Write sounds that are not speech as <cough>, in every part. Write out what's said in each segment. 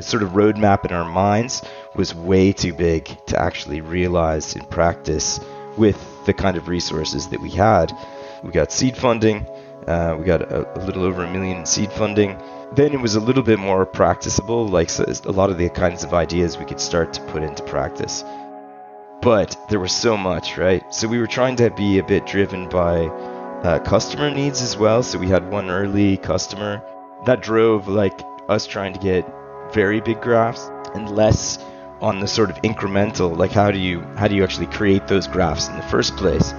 sort of roadmap in our minds was way too big to actually realize in practice with the kind of resources that we had. We got seed funding, uh, we got a, a, little over a million in seed funding. Then it was a little bit more practicable, like so a lot of the kinds of ideas we could start to put into practice. But there was so much, right? So we were trying to be a bit driven by uh, customer needs as well. So we had one early customer that drove like us trying to get very big graphs and less on the sort of incremental like how do you how do you actually create those graphs in the first place?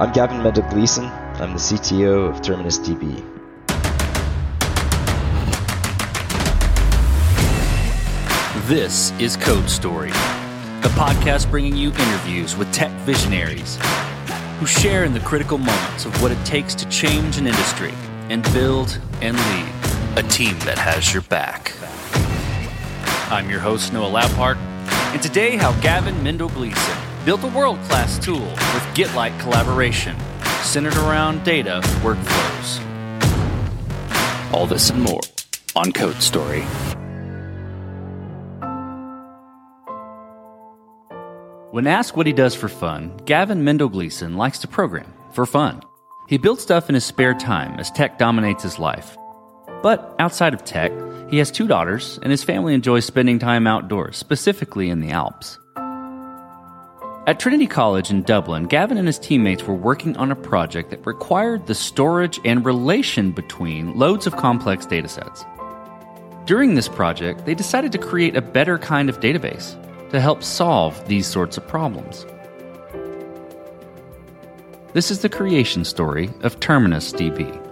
I'm gavin mendel gleason i'm the cto of terminus db this is code story the podcast bringing you interviews with tech visionaries who share in the critical moments of what it takes to change an industry and build and lead a team that has your back. I'm your host, Noah Labhart, and today how Gavin Mendel Gleason built a world class tool with Git-like collaboration centered around data workflows. All this and more on Code Story. When asked what he does for fun, Gavin Mendel Gleason likes to program for fun. He builds stuff in his spare time as tech dominates his life. But outside of tech, he has two daughters, and his family enjoys spending time outdoors, specifically in the Alps. At Trinity College in Dublin, Gavin and his teammates were working on a project that required the storage and relation between loads of complex datasets. During this project, they decided to create a better kind of database to help solve these sorts of problems. This is the creation story of Terminus DB.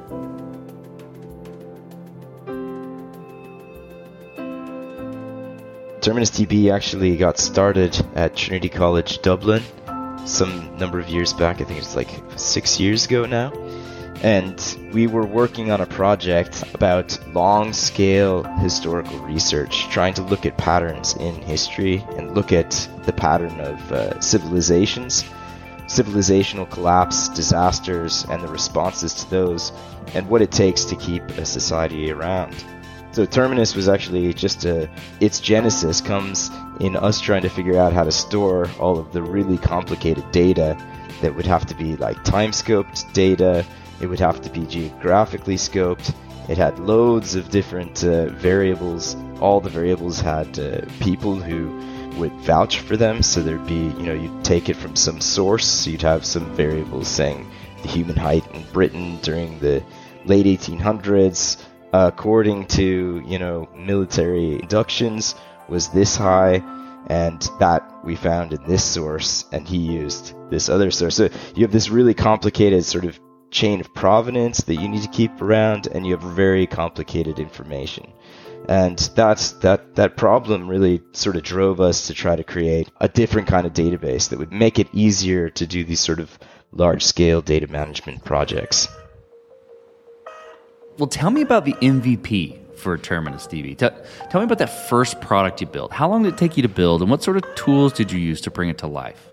Terminus DB actually got started at Trinity College Dublin some number of years back. I think it's like six years ago now. And we were working on a project about long scale historical research, trying to look at patterns in history and look at the pattern of uh, civilizations civilizational collapse, disasters, and the responses to those, and what it takes to keep a society around. So Terminus was actually just a, its genesis comes in us trying to figure out how to store all of the really complicated data that would have to be like time scoped data, it would have to be geographically scoped, it had loads of different uh, variables. All the variables had uh, people who would vouch for them. So there'd be, you know, you'd take it from some source. So you'd have some variables saying the human height in Britain during the late 1800s, uh, according to, you know, military inductions, was this high. And that we found in this source, and he used this other source. So you have this really complicated sort of chain of provenance that you need to keep around, and you have very complicated information. And that's that that problem really sort of drove us to try to create a different kind of database that would make it easier to do these sort of large scale data management projects. Well, tell me about the MVP for Terminus DB. Tell, tell me about that first product you built. How long did it take you to build, and what sort of tools did you use to bring it to life?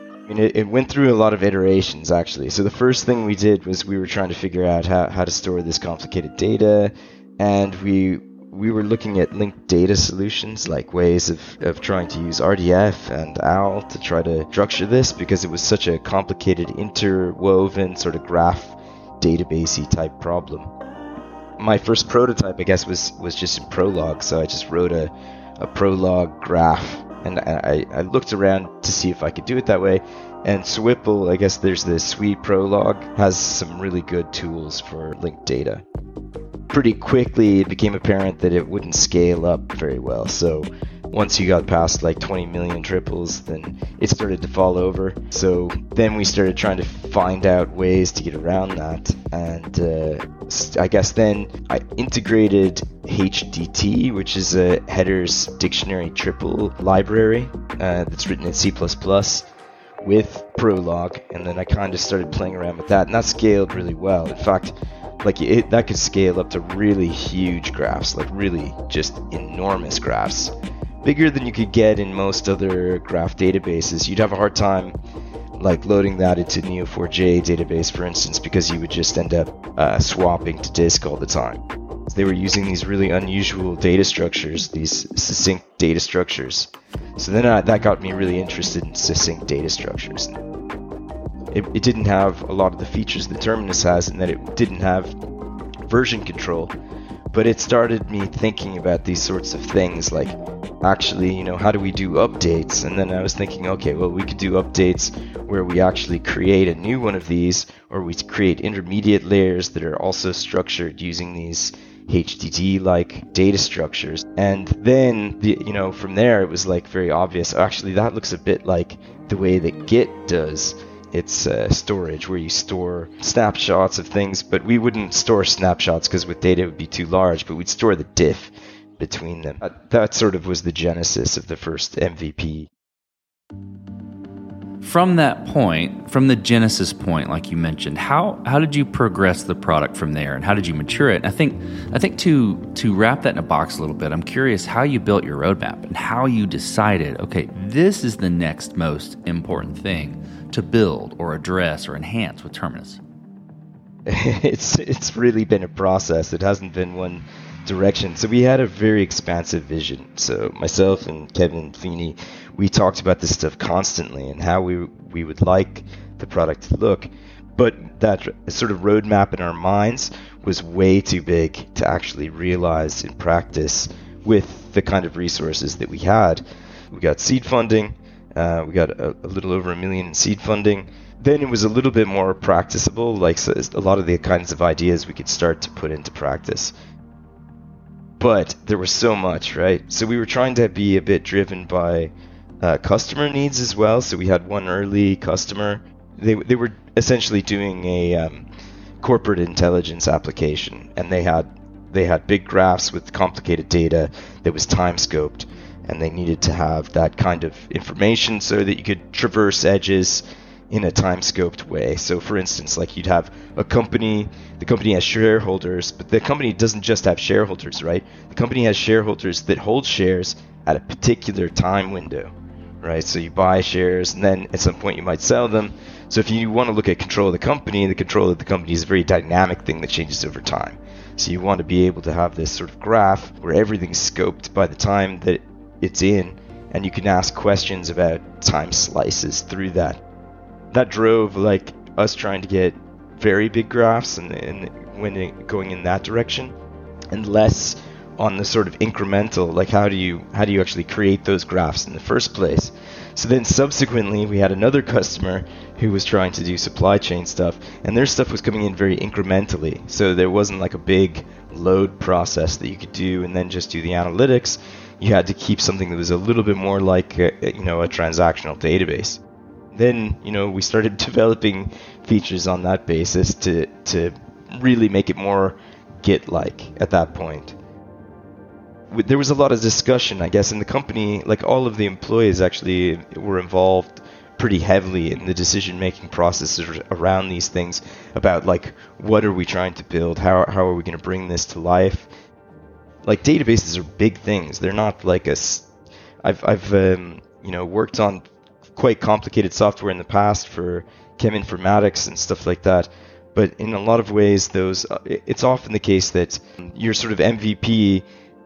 I mean, it, it, went through a lot of iterations actually. So the first thing we did was we were trying to figure out how, how to store this complicated data and we we were looking at linked data solutions, like ways of, of trying to use RDF and OWL to try to structure this because it was such a complicated, interwoven sort of graph databasey type problem. My first prototype, I guess, was, was just in Prolog, so I just wrote a, a Prolog graph and I, I looked around to see if I could do it that way. And Swipl, I guess there's the SWI-Prolog, has some really good tools for linked data pretty quickly it became apparent that it wouldn't scale up very well. So once you got past like 20 million triples, then it started to fall over. So then we started trying to find out ways to get around that. And uh, I guess then I integrated HDT, which is a headers dictionary triple library uh, that's written in C with Prolog. And then I kind of started playing around with that. And that scaled really well. In fact, like it, that could scale up to really huge graphs, like really just enormous graphs, bigger than you could get in most other graph databases. You'd have a hard time like loading that into Neo4j database, for instance, because you would just end up uh, swapping to disk all the time. They were using these really unusual data structures, these succinct data structures. So then I, that got me really interested in succinct data structures. It, it didn't have a lot of the features that Terminus has, and that it didn't have version control. But it started me thinking about these sorts of things like actually, you know, how do we do updates? And then I was thinking, okay, well, we could do updates where we actually create a new one of these, or we create intermediate layers that are also structured using these HDT like data structures. And then, the, you know, from there it was like very obvious. Actually, that looks a bit like the way that Git does its uh, storage, where you store snapshots of things, but we wouldn't store snapshots because with data it would be too large, but we'd store the diff between them. Uh, that sort of was the genesis of the first MVP. From that point, from the genesis point, like you mentioned, how how did you progress the product from there, and how did you mature it? And I think I think to to wrap that in a box a little bit, I'm curious how you built your roadmap and how you decided, okay, this is the next most important thing to build or address or enhance with Terminus. <laughs> it's it's really been a process. It hasn't been one direction. So we had a very expansive vision. So myself and Kevin Feeney, we talked about this stuff constantly and how we we would like the product to look. But that sort of roadmap in our minds was way too big to actually realize in practice with the kind of resources that we had. We got seed funding. Uh, we got a, a little over a million in seed funding then it was a little bit more practicable like so a lot of the kinds of ideas we could start to put into practice but there was so much, right? So we were trying to be a bit driven by uh, customer needs as well. So we had one early customer. They they were essentially doing a um, corporate intelligence application, and they had they had big graphs with complicated data that was time scoped, and they needed to have that kind of information so that you could traverse edges in a time scoped way. So, for instance, like you'd have a company, the company has shareholders, but the company doesn't just have shareholders, right? The company has shareholders that hold shares at a particular time window, right? So you buy shares and then at some point you might sell them. So if you want to look at control of the company, the control of the company is a very dynamic thing that changes over time. So you want to be able to have this sort of graph where everything's scoped by the time that it's in, and you can ask questions about time slices through that that drove like us trying to get very big graphs and, and when it, going in that direction and less on the sort of incremental like how do you how do you actually create those graphs in the first place? So then subsequently we had another customer who was trying to do supply chain stuff and their stuff was coming in very incrementally. So there wasn't like a big load process that you could do and then just do the analytics. You had to keep something that was a little bit more like a, you know a transactional database then you know we started <laughs> developing features on that basis to to really make it more Git like at that point. There was a lot of discussion, I guess, in the company. Like all of the employees actually were involved pretty heavily in the decision making processes around these things about like what are we trying to build how, how are we going to bring this to life like databases are big things they're not like a i've i've um, you know worked on quite complicated software in the past for cheminformatics and stuff like that. But in a lot of ways, those it's often the case that your sort of MVP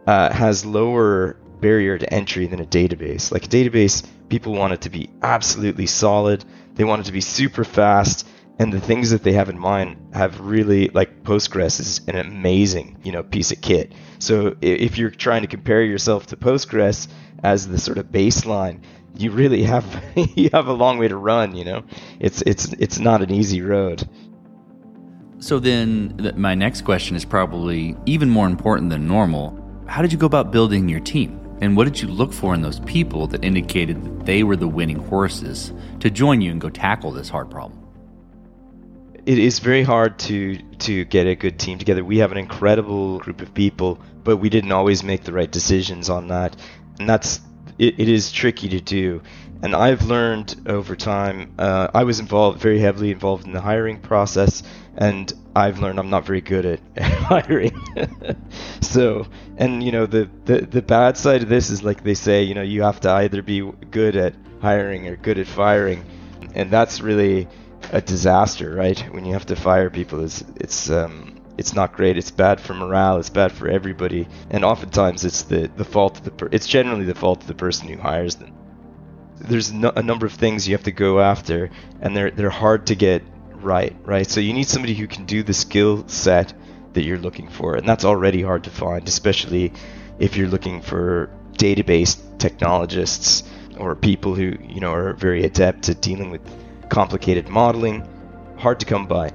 uh, has lower barrier to entry than a database. Like a database, people want it to be absolutely solid. They want it to be super fast, and the things that they have in mind have really like Postgres is an amazing, you know, piece of kit. So if you're trying to compare yourself to Postgres as the sort of baseline, you really have <laughs> you have a long way to run. You know, it's it's it's not an easy road. So then, th- my next question is probably even more important than normal. How did you go about building your team? And what did you look for in those people that indicated that they were the winning horses to join you and go tackle this hard problem? It is very hard to to get a good team together. We have an incredible group of people, but we didn't always make the right decisions on that. And that's it, it is tricky to do. And I've learned over time, uh, I was involved, very heavily involved in the hiring process, and I've learned I'm not very good at <laughs> hiring. <laughs> so, and you know, the, the, the bad side of this is like they say, you know, you have to either be good at hiring or good at firing. And that's really a disaster, right? When you have to fire people, it's, it's, um, it's not great. It's bad for morale. It's bad for everybody. And oftentimes it's the, the fault of the per- it's generally the fault of the person who hires them. There's no, a number of things you have to go after, and they're they're hard to get right. Right. So you need somebody who can do the skill set that you're looking for, and that's already hard to find, especially if you're looking for database technologists or people who you know are very adept at dealing with complicated modeling. Hard to come by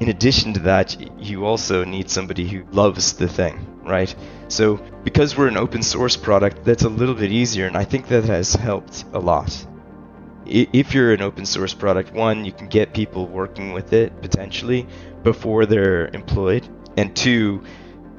in addition to that, you also need somebody who loves the thing, right? So, because we're an open source product, that's a little bit easier, and I think that has helped a lot. If you're an open source product, one, you can get people working with it potentially before they're employed, and two,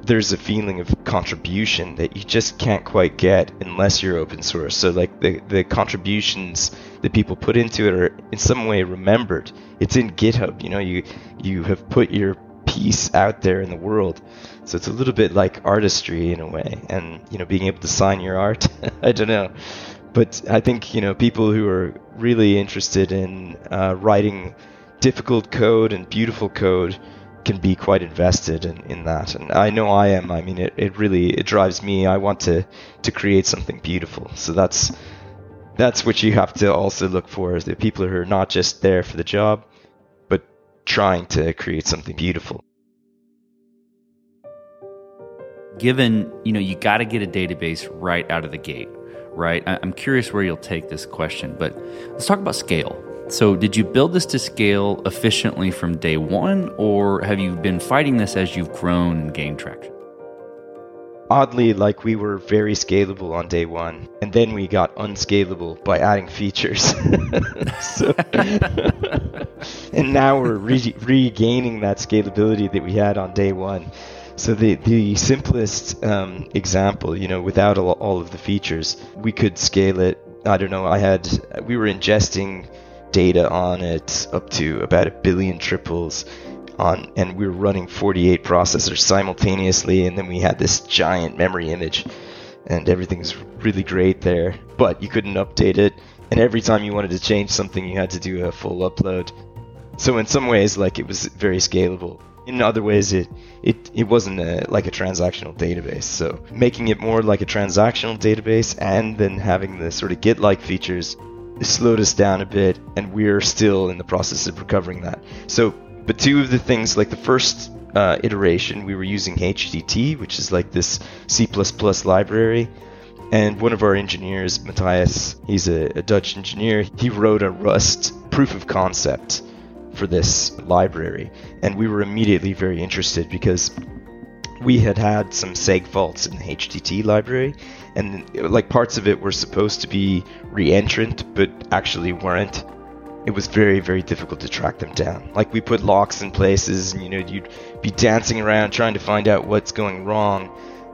there's a feeling of contribution that you just can't quite get unless you're open source. So like the the contributions that people put into it are in some way remembered. It's in GitHub, you know, you you have put your piece out there in the world. So it's a little bit like artistry in a way and you know being able to sign your art. <laughs> I don't know. But I think, you know, people who are really interested in uh, writing difficult code and beautiful code can be quite invested in, in that. And i know i am. I mean it, it really it drives me. I want to to create something beautiful. So that's that's what you have to also look for is the people who are not just there for the job but trying to create something beautiful. Given you know you got to get a database right out of the gate right? I'm curious where you'll take this question but let's talk about scale so, did you build this to scale efficiently from day one, or have you been fighting this as you've grown and gained traction? Oddly, like we were very scalable on day one, and then we got unscalable by adding features. <laughs> <laughs> and now we're re- regaining that scalability that we had on day one. So the the simplest um, example, you know, without all, all of the features, we could scale it. I don't know. I had we were ingesting data on it up to about a billion triples on and we were running 48 processors simultaneously and then we had this giant memory image and everything's really great there but you couldn't update it and every time you wanted to change something you had to do a full upload. So in some ways like it was very scalable. In other ways it it, it wasn't a, like a transactional database so making it more like a transactional database and then having the sort of git like features slowed us down a bit, and we're still in the process of recovering that. So, but two of the things, like the first uh, iteration, we were using HDT, which is like this C++ library. And one of our engineers, Matthias, he's a, a Dutch engineer, he wrote a Rust proof of concept for this library. And we were immediately very interested because we had had some seg faults in the HDT library, and like parts of it were supposed to be re-entrant, but actually weren't. It was very, very difficult to track them down. Like we put locks in places, and you know, you'd be dancing around trying to find out what's going wrong.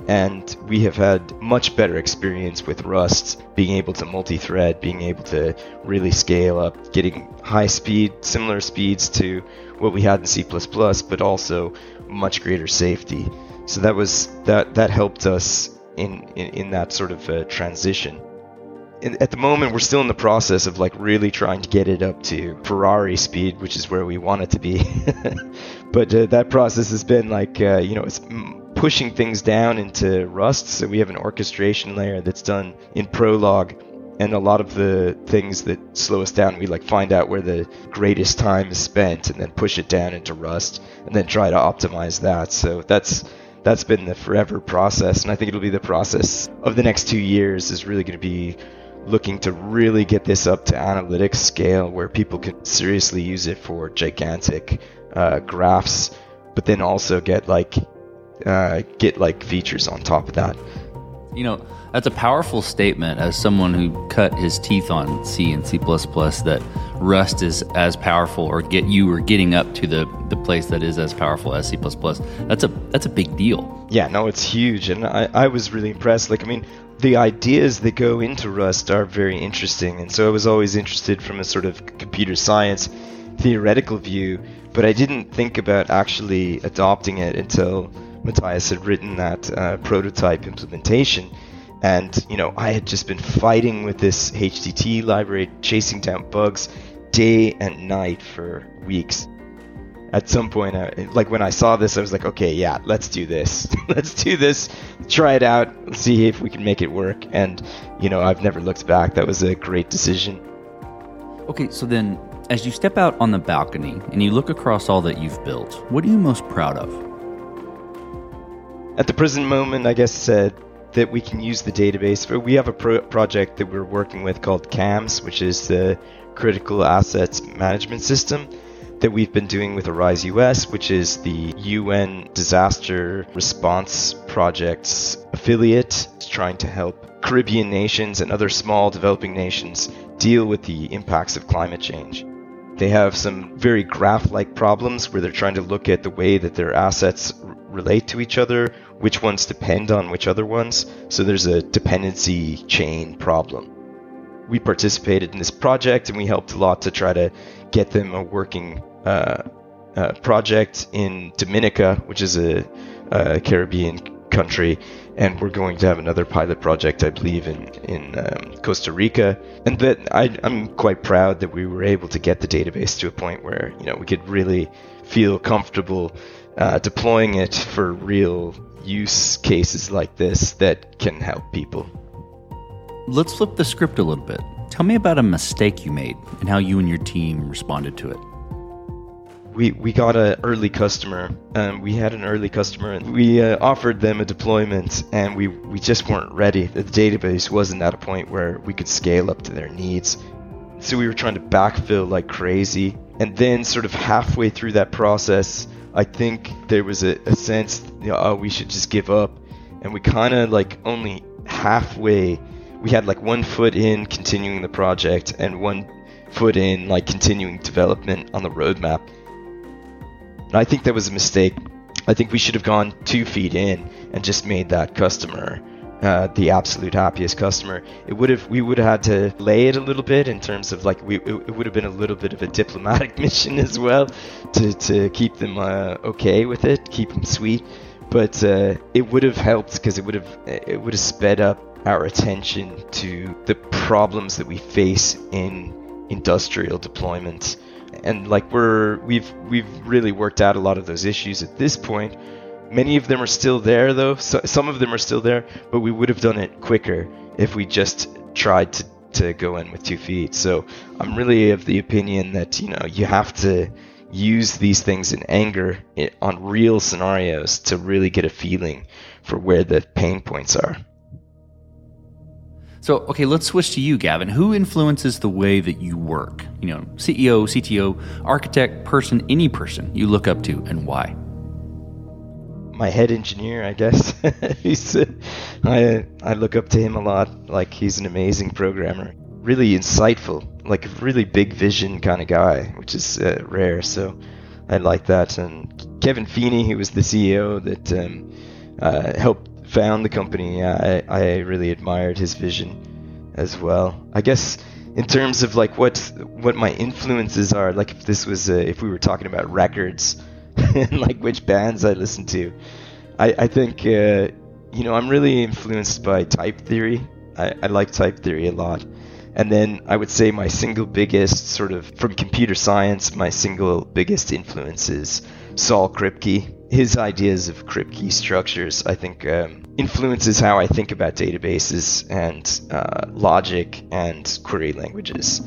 And we have had much better experience with Rust, being able to multi-thread, being able to really scale up, getting high speed, similar speeds to what we had in C++, but also much greater safety. So that was that that helped us in in, in that sort of uh, transition. In, at the moment, we're still in the process of like really trying to get it up to Ferrari speed, which is where we want it to be. <laughs> but uh, that process has been like uh, you know it's pushing things down into Rust. So we have an orchestration layer that's done in Prolog and a lot of the things that slow us down we like find out where the greatest time is spent and then push it down into rust and then try to optimize that so that's that's been the forever process, and I think it'll be the process of the next two years. Is really going to be looking to really get this up to analytics scale where people can seriously use it for gigantic uh, graphs, but then also get like uh, get like features on top of that. You know, that's a powerful statement as someone who cut his teeth on C and C++ that Rust is as powerful or get you are getting up to the, the place that is as powerful as C++. That's a that's a big deal. Yeah, no, it's huge and I, I was really impressed. Like I mean, the ideas that go into Rust are very interesting and so I was always interested from a sort of computer science theoretical view, but I didn't think about actually adopting it until Matthias had written that uh, prototype implementation and, you know, I had just been fighting with this HDT library, chasing down bugs day and night for weeks. at some point, I, like when I saw this, I was like, okay, yeah, let's do this. <laughs> let's do this. Try it out. See if we can make it work. And, you know, I've never looked back. That was a great decision. Okay, so then as you step out on the balcony and you look across all that you've built, what are you most proud of? At the present moment, I guess uh, that we can use the database. We have a pro- project that we're working with called CAMS, which is the Critical Assets Management System that we've been doing with Arise US, which is the UN Disaster Response Project's affiliate, trying to help Caribbean nations and other small developing nations deal with the impacts of climate change. They have some very graph like problems where they're trying to look at the way that their assets relate to each other, which ones depend on which other ones. So there's a dependency chain problem. We participated in this project and we helped a lot to try to get them a working uh, uh, project in Dominica, which is a, a, Caribbean country, and we're going to have another pilot project, I believe, in in um, Costa Rica. And that I, I'm quite proud that we were able to get the database to a point where you know we could really feel comfortable uh, deploying it for real use cases like this that can help people. Let's flip the script a little bit. Tell me about a mistake you made and how you and your team responded to it we we got an early customer. Um, we had an early customer, and we uh, offered them a deployment, and we we just weren't ready. The database wasn't at a point where we could scale up to their needs. So we were trying to backfill like crazy, and then sort of halfway through that process, I think there was a, a sense, you know, oh, we should just give up, and we kind of like only halfway. We had like one foot in continuing the project and one foot in like continuing development on the roadmap and I think that was a mistake. I think we should have gone two feet in and just made that customer uh, the absolute happiest customer. It would have we would have had to lay it a little bit in terms of like we it, would have been a little bit of a diplomatic <laughs> mission as well to to keep them uh, okay with it, keep them sweet. But uh, it would have helped because it would have it would have sped up our attention to the problems that we face in industrial deployment and like we're we've we've really worked out a lot of those issues at this point. Many of them are still there though. So, some of them are still there, but we would have done it quicker if we just tried to to go in with two feet. So I'm really of the opinion that you know you have to use these things in anger on real scenarios to really get a feeling for where the pain points are. So, okay, let's switch to you, Gavin. Who influences the way that you work? You know, CEO, CTO, architect, person, any person you look up to, and why? My head engineer, I guess. <laughs> he's, uh, I I look up to him a lot. Like he's an amazing programmer, really insightful, like a really big vision kind of guy, which is uh, rare. So I like that. And Kevin Feeney, who was the CEO that um, uh, helped found the company, I, I really admired his vision as well. I guess in terms of like what what my influences are, like if this was a, if we were talking about records <laughs> and like which bands I listen to, I, I think uh, you know I'm really influenced by type theory. I, I like type theory a lot. And then I would say my single biggest sort of from computer science, my single biggest influence is Saul Kripke his ideas of Kripke structures, I think, um, influences how I think about databases and uh, logic and query languages.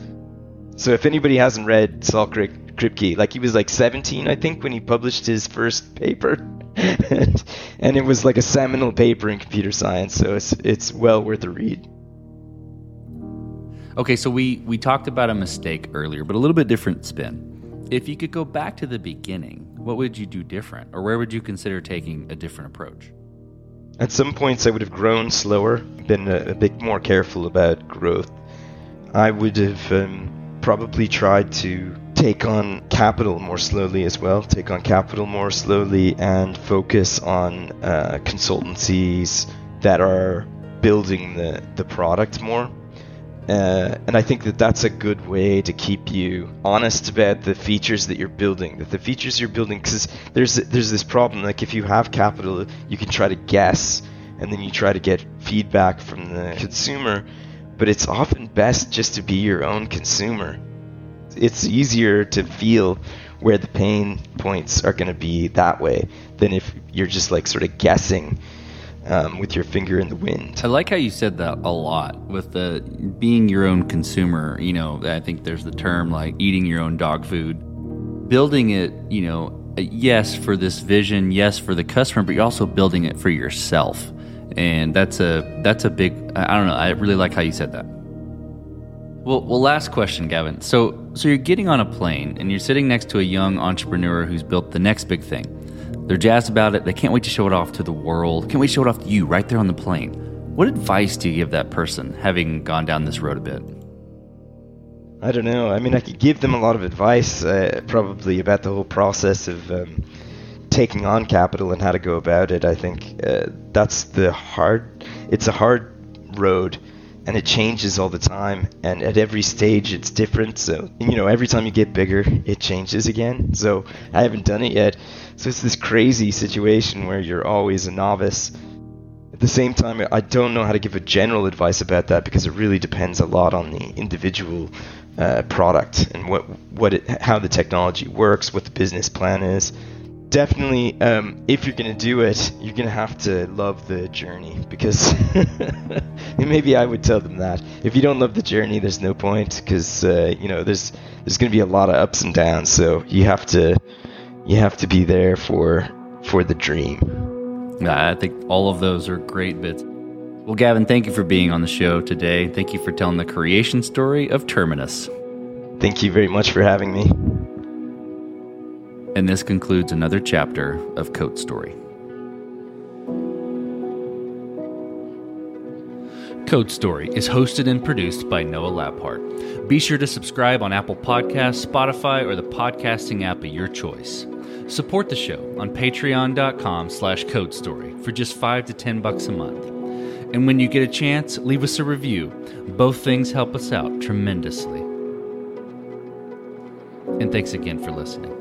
So if anybody hasn't read Saul Kripke, like he was like 17, I think, when he published his first paper, and, <laughs> and it was like a seminal paper in computer science. So it's it's well worth a read. Okay, so we we talked about a mistake earlier, but a little bit different spin. If you could go back to the beginning, what would you do different? Or where would you consider taking a different approach? At some points, I would have grown slower, been a, a bit more careful about growth. I would have um, probably try to take on capital more slowly as well, take on capital more slowly, and focus on uh, consultancies that are building the, the product more uh, and I think that that's a good way to keep you honest about the features that you're building. That the features you're building, because there's there's this problem. Like if you have capital, you can try to guess, and then you try to get feedback from the consumer. But it's often best just to be your own consumer. It's easier to feel where the pain points are going to be that way than if you're just like sort of guessing um, with your finger in the wind. I like how you said that a lot with the being your own consumer. You know, I think there's the term like eating your own dog food, building it. You know, yes for this vision, yes for the customer, but you're also building it for yourself, and that's a that's a big. I don't know. I really like how you said that. Well, well, last question, Gavin. So, so you're getting on a plane and you're sitting next to a young entrepreneur who's built the next big thing. They're jazzed about it. They can't wait to show it off to the world. Can't wait to show it off to you right there on the plane. What advice do you give that person, having gone down this road a bit? I don't know. I mean, I could give them a lot of advice, uh, probably about the whole process of um, taking on capital and how to go about it. I think uh, that's the hard. It's a hard road and it changes all the time and at every stage it's different so you know every time you get bigger it changes again so i haven't done it yet so it's this crazy situation where you're always a novice at the same time i don't know how to give a general advice about that because it really depends a lot on the individual uh, product and what what it, how the technology works what the business plan is definitely, um, if you're gonna do it, you're gonna have to love the journey because <laughs> maybe I would tell them that if you don't love the journey, there's no point because uh, you know there's there's gonna be a lot of ups and downs. So you have to you have to be there for for the dream. I think all of those are great bits. Well, Gavin, thank you for being on the show today. Thank you for telling the creation story of Terminus. Thank you very much for having me. And this concludes another chapter of Code Story. Code Story is hosted and produced by Noah Labhart. Be sure to subscribe on Apple Podcasts, Spotify, or the podcasting app of your choice. Support the show on patreon.com slash code story for just 5 to 10 bucks a month. And when you get a chance, leave us a review. Both things help us out tremendously. And thanks again for listening.